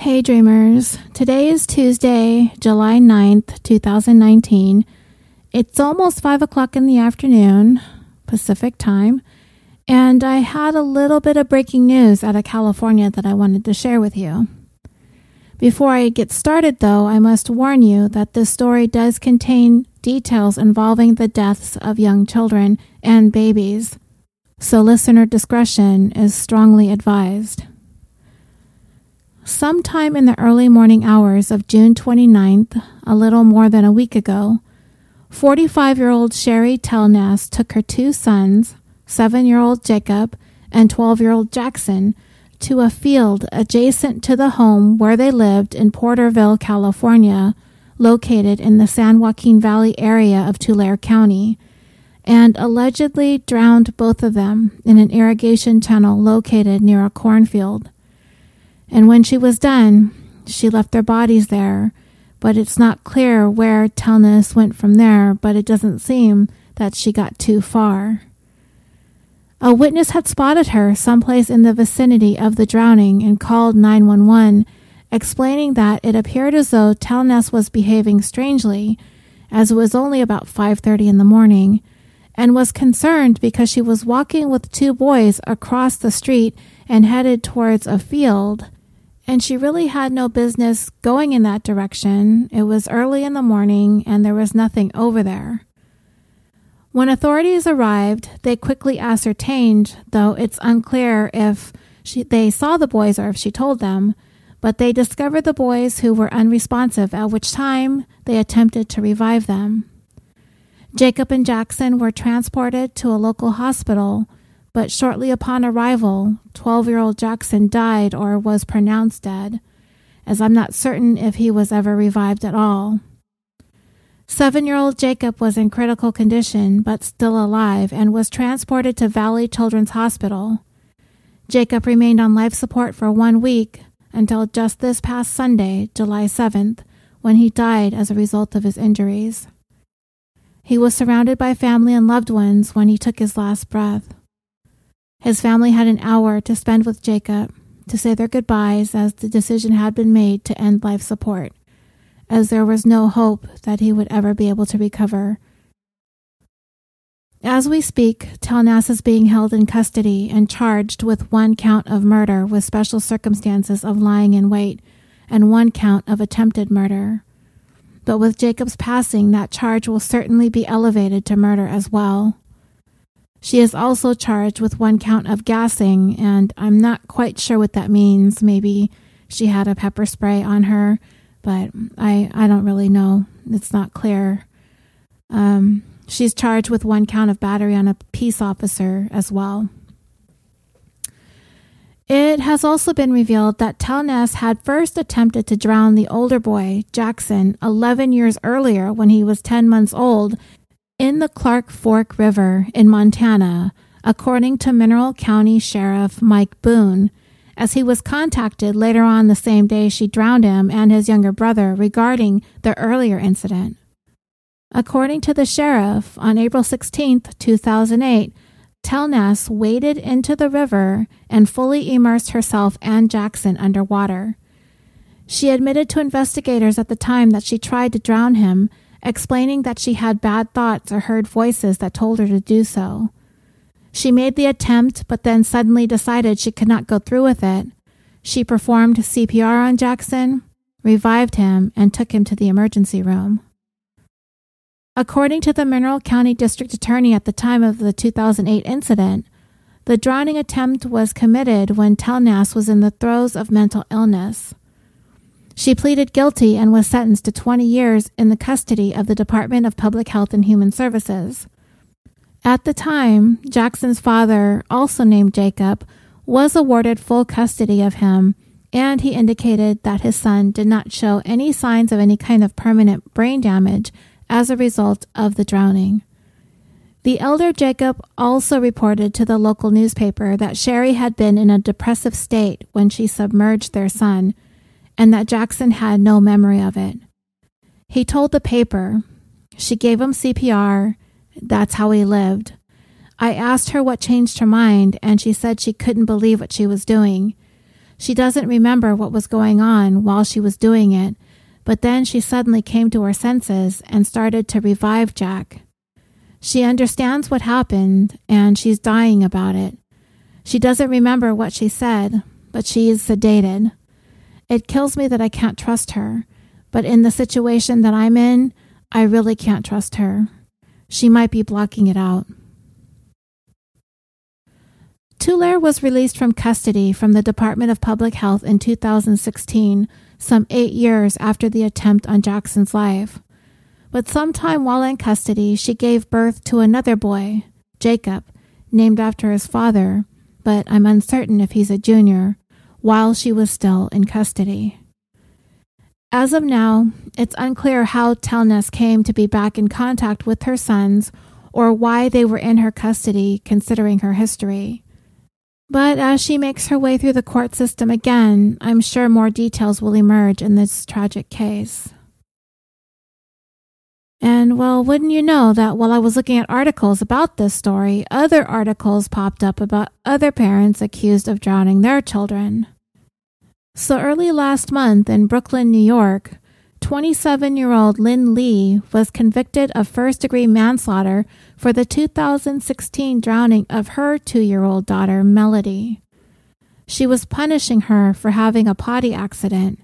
Hey dreamers, today is Tuesday, July 9th, 2019. It's almost 5 o'clock in the afternoon, Pacific time, and I had a little bit of breaking news out of California that I wanted to share with you. Before I get started, though, I must warn you that this story does contain details involving the deaths of young children and babies, so listener discretion is strongly advised. Sometime in the early morning hours of June 29th, a little more than a week ago, 45 year old Sherry Telness took her two sons, 7 year old Jacob and 12 year old Jackson, to a field adjacent to the home where they lived in Porterville, California, located in the San Joaquin Valley area of Tulare County, and allegedly drowned both of them in an irrigation channel located near a cornfield. And when she was done, she left their bodies there, but it's not clear where Telness went from there, but it doesn't seem that she got too far. A witness had spotted her someplace in the vicinity of the drowning and called 911, explaining that it appeared as though Telness was behaving strangely, as it was only about 5:30 in the morning, and was concerned because she was walking with two boys across the street and headed towards a field and she really had no business going in that direction. It was early in the morning and there was nothing over there. When authorities arrived, they quickly ascertained, though it's unclear if she, they saw the boys or if she told them, but they discovered the boys who were unresponsive, at which time they attempted to revive them. Jacob and Jackson were transported to a local hospital but shortly upon arrival, 12 year old Jackson died or was pronounced dead, as I'm not certain if he was ever revived at all. Seven year old Jacob was in critical condition but still alive and was transported to Valley Children's Hospital. Jacob remained on life support for one week until just this past Sunday, July 7th, when he died as a result of his injuries. He was surrounded by family and loved ones when he took his last breath. His family had an hour to spend with Jacob to say their goodbyes as the decision had been made to end life support, as there was no hope that he would ever be able to recover. As we speak, Telness is being held in custody and charged with one count of murder with special circumstances of lying in wait and one count of attempted murder. But with Jacob's passing, that charge will certainly be elevated to murder as well. She is also charged with one count of gassing, and I'm not quite sure what that means. Maybe she had a pepper spray on her, but I, I don't really know. It's not clear. Um, she's charged with one count of battery on a peace officer as well. It has also been revealed that Telness had first attempted to drown the older boy, Jackson, 11 years earlier when he was 10 months old in the Clark Fork River in Montana, according to Mineral County Sheriff Mike Boone, as he was contacted later on the same day she drowned him and his younger brother regarding the earlier incident. According to the sheriff, on April 16, 2008, Telness waded into the river and fully immersed herself and Jackson underwater. She admitted to investigators at the time that she tried to drown him explaining that she had bad thoughts or heard voices that told her to do so. She made the attempt, but then suddenly decided she could not go through with it. She performed CPR on Jackson, revived him, and took him to the emergency room. According to the Mineral County District Attorney at the time of the 2008 incident, the drowning attempt was committed when Telness was in the throes of mental illness. She pleaded guilty and was sentenced to 20 years in the custody of the Department of Public Health and Human Services. At the time, Jackson's father, also named Jacob, was awarded full custody of him, and he indicated that his son did not show any signs of any kind of permanent brain damage as a result of the drowning. The elder Jacob also reported to the local newspaper that Sherry had been in a depressive state when she submerged their son and that Jackson had no memory of it. He told the paper. She gave him CPR. That's how he lived. I asked her what changed her mind, and she said she couldn't believe what she was doing. She doesn't remember what was going on while she was doing it, but then she suddenly came to her senses and started to revive Jack. She understands what happened and she's dying about it. She doesn't remember what she said, but she is sedated. It kills me that I can't trust her, but in the situation that I'm in, I really can't trust her. She might be blocking it out. Tulare was released from custody from the Department of Public Health in 2016, some eight years after the attempt on Jackson's life. But sometime while in custody, she gave birth to another boy, Jacob, named after his father, but I'm uncertain if he's a junior, while she was still in custody. As of now, it's unclear how Telness came to be back in contact with her sons or why they were in her custody considering her history. But as she makes her way through the court system again, I'm sure more details will emerge in this tragic case. And well, wouldn't you know that while I was looking at articles about this story, other articles popped up about other parents accused of drowning their children. So early last month in Brooklyn, New York, 27 year old Lynn Lee was convicted of first degree manslaughter for the 2016 drowning of her two year old daughter, Melody. She was punishing her for having a potty accident,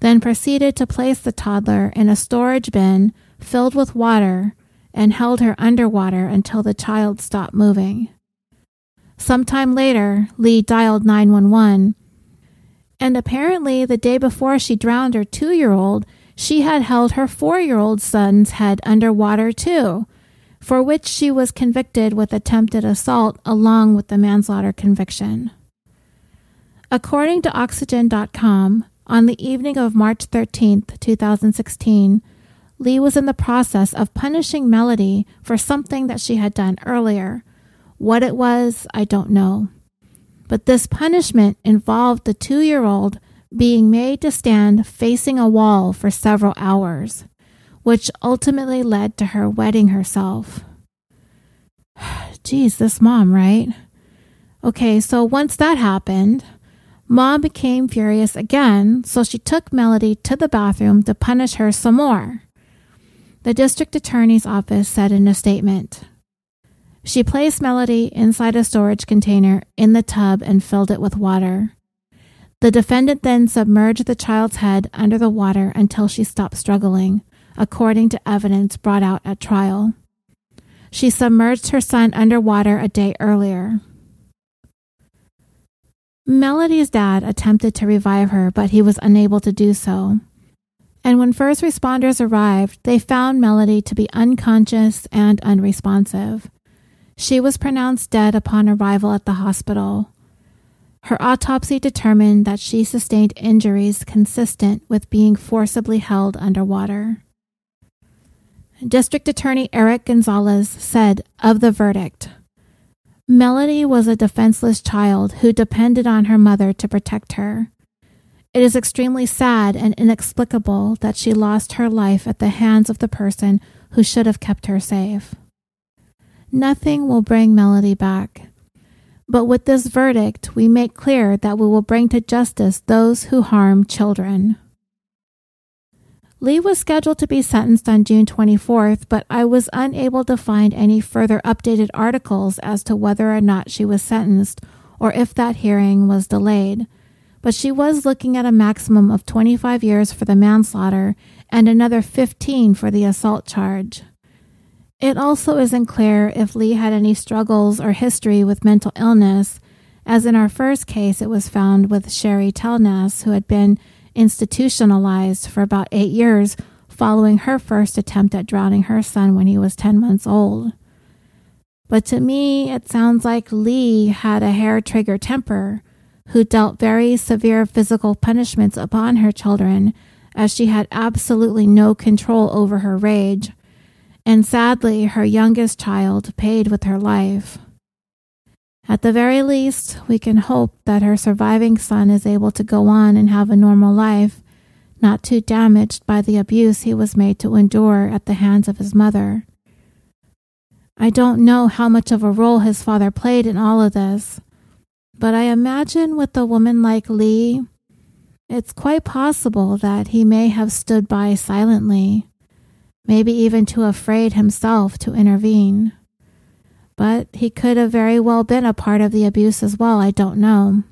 then proceeded to place the toddler in a storage bin filled with water and held her underwater until the child stopped moving. Sometime later, Lee dialed 911, and apparently the day before she drowned her two year old, she had held her four year old son's head underwater too for which she was convicted with attempted assault along with the manslaughter conviction. According to Oxygen.com, on the evening of March 13, 2016, Lee was in the process of punishing Melody for something that she had done earlier. What it was, I don't know. But this punishment involved the two year old being made to stand facing a wall for several hours which ultimately led to her wetting herself. Geez, this mom, right? Okay, so once that happened, mom became furious again, so she took Melody to the bathroom to punish her some more. The district attorney's office said in a statement She placed Melody inside a storage container in the tub and filled it with water. The defendant then submerged the child's head under the water until she stopped struggling, according to evidence brought out at trial. She submerged her son underwater a day earlier. Melody's dad attempted to revive her, but he was unable to do so. And when first responders arrived, they found Melody to be unconscious and unresponsive. She was pronounced dead upon arrival at the hospital. Her autopsy determined that she sustained injuries consistent with being forcibly held underwater. District Attorney Eric Gonzalez said of the verdict Melody was a defenseless child who depended on her mother to protect her. It is extremely sad and inexplicable that she lost her life at the hands of the person who should have kept her safe. Nothing will bring Melody back. But with this verdict, we make clear that we will bring to justice those who harm children. Lee was scheduled to be sentenced on June 24th, but I was unable to find any further updated articles as to whether or not she was sentenced or if that hearing was delayed. But she was looking at a maximum of 25 years for the manslaughter and another 15 for the assault charge. It also isn't clear if Lee had any struggles or history with mental illness, as in our first case, it was found with Sherry Telness, who had been institutionalized for about eight years following her first attempt at drowning her son when he was 10 months old. But to me, it sounds like Lee had a hair trigger temper who dealt very severe physical punishments upon her children as she had absolutely no control over her rage. And sadly, her youngest child paid with her life. At the very least, we can hope that her surviving son is able to go on and have a normal life, not too damaged by the abuse he was made to endure at the hands of his mother. I don't know how much of a role his father played in all of this, But I imagine with a woman like Lee, it's quite possible that he may have stood by silently, maybe even too afraid himself to intervene. But he could have very well been a part of the abuse as well, I don't know.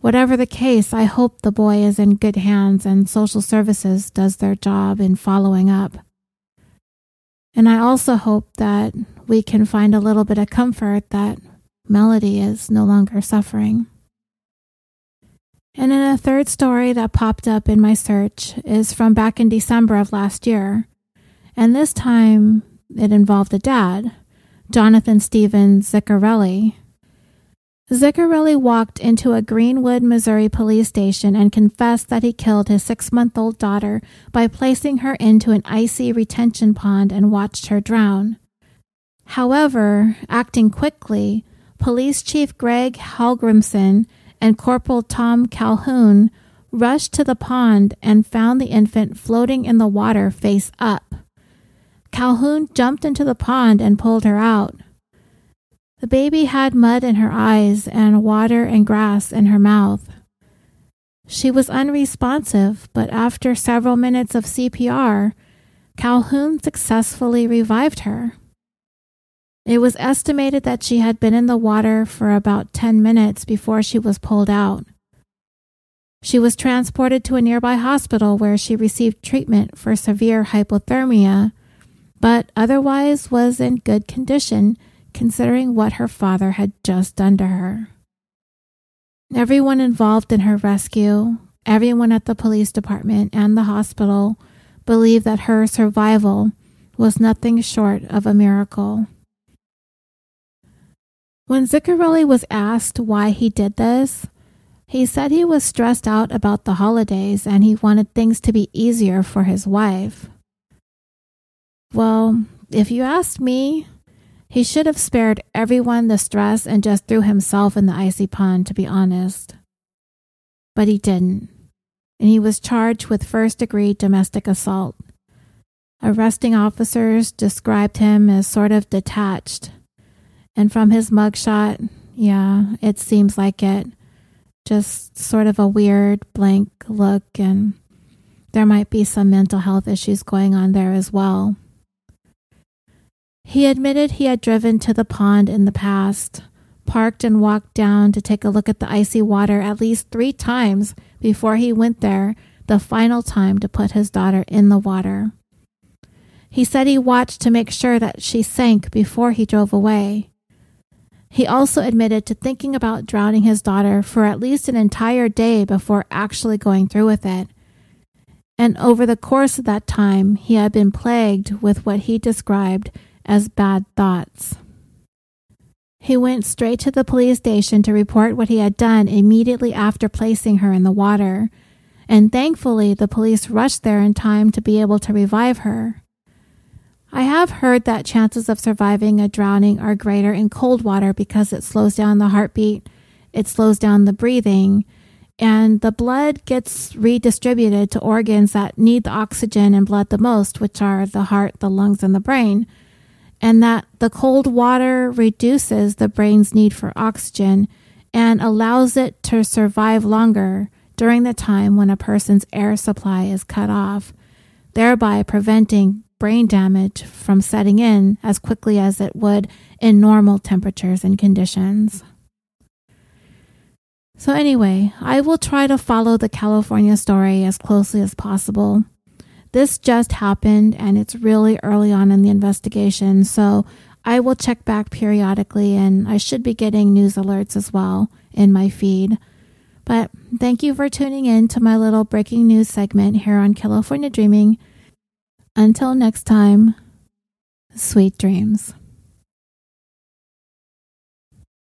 Whatever the case, I hope the boy is in good hands and social services does their job in following up. And I also hope that we can find a little bit of comfort that Melody is no longer suffering. And then a third story that popped up in my search is from back in December of last year. And this time it involved a dad, Jonathan Stephen Ziccarelli. Ziccarelli walked into a Greenwood, Missouri police station and confessed that he killed his six month old daughter by placing her into an icy retention pond and watched her drown. However, acting quickly, Police Chief Greg Hallgrimson and Corporal Tom Calhoun rushed to the pond and found the infant floating in the water face up. Calhoun jumped into the pond and pulled her out. The baby had mud in her eyes and water and grass in her mouth. She was unresponsive, but after several minutes of CPR, Calhoun successfully revived her. It was estimated that she had been in the water for about 10 minutes before she was pulled out. She was transported to a nearby hospital where she received treatment for severe hypothermia, but otherwise was in good condition considering what her father had just done to her. Everyone involved in her rescue, everyone at the police department and the hospital, believed that her survival was nothing short of a miracle. When Ziccarelli was asked why he did this, he said he was stressed out about the holidays and he wanted things to be easier for his wife. Well, if you ask me, he should have spared everyone the stress and just threw himself in the icy pond, to be honest. But he didn't, and he was charged with first degree domestic assault. Arresting officers described him as sort of detached and from his mugshot, yeah, it seems like it. Just sort of a weird blank look, and there might be some mental health issues going on there as well. He admitted he had driven to the pond in the past, parked and walked down to take a look at the icy water at least three times before he went there the final time to put his daughter in the water. He said he watched to make sure that she sank before he drove away. He also admitted to thinking about drowning his daughter for at least an entire day before actually going through with it. And over the course of that time, he had been plagued with what he described as bad thoughts. He went straight to the police station to report what he had done immediately after placing her in the water, and thankfully the police rushed there in time to be able to revive her. I have heard that chances of surviving a drowning are greater in cold water because it slows down the heartbeat, it slows down the breathing, and the blood gets redistributed to organs that need the oxygen and blood the most, which are the heart, the lungs, and the brain. And that the cold water reduces the brain's need for oxygen and allows it to survive longer during the time when a person's air supply is cut off, thereby preventing brain damage from setting in as quickly as it would in normal temperatures and conditions. So, anyway, I will try to follow the California story as closely as possible. This just happened and it's really early on in the investigation, so I will check back periodically and I should be getting news alerts as well in my feed. But thank you for tuning in to my little breaking news segment here on California Dreaming. Until next time, sweet dreams.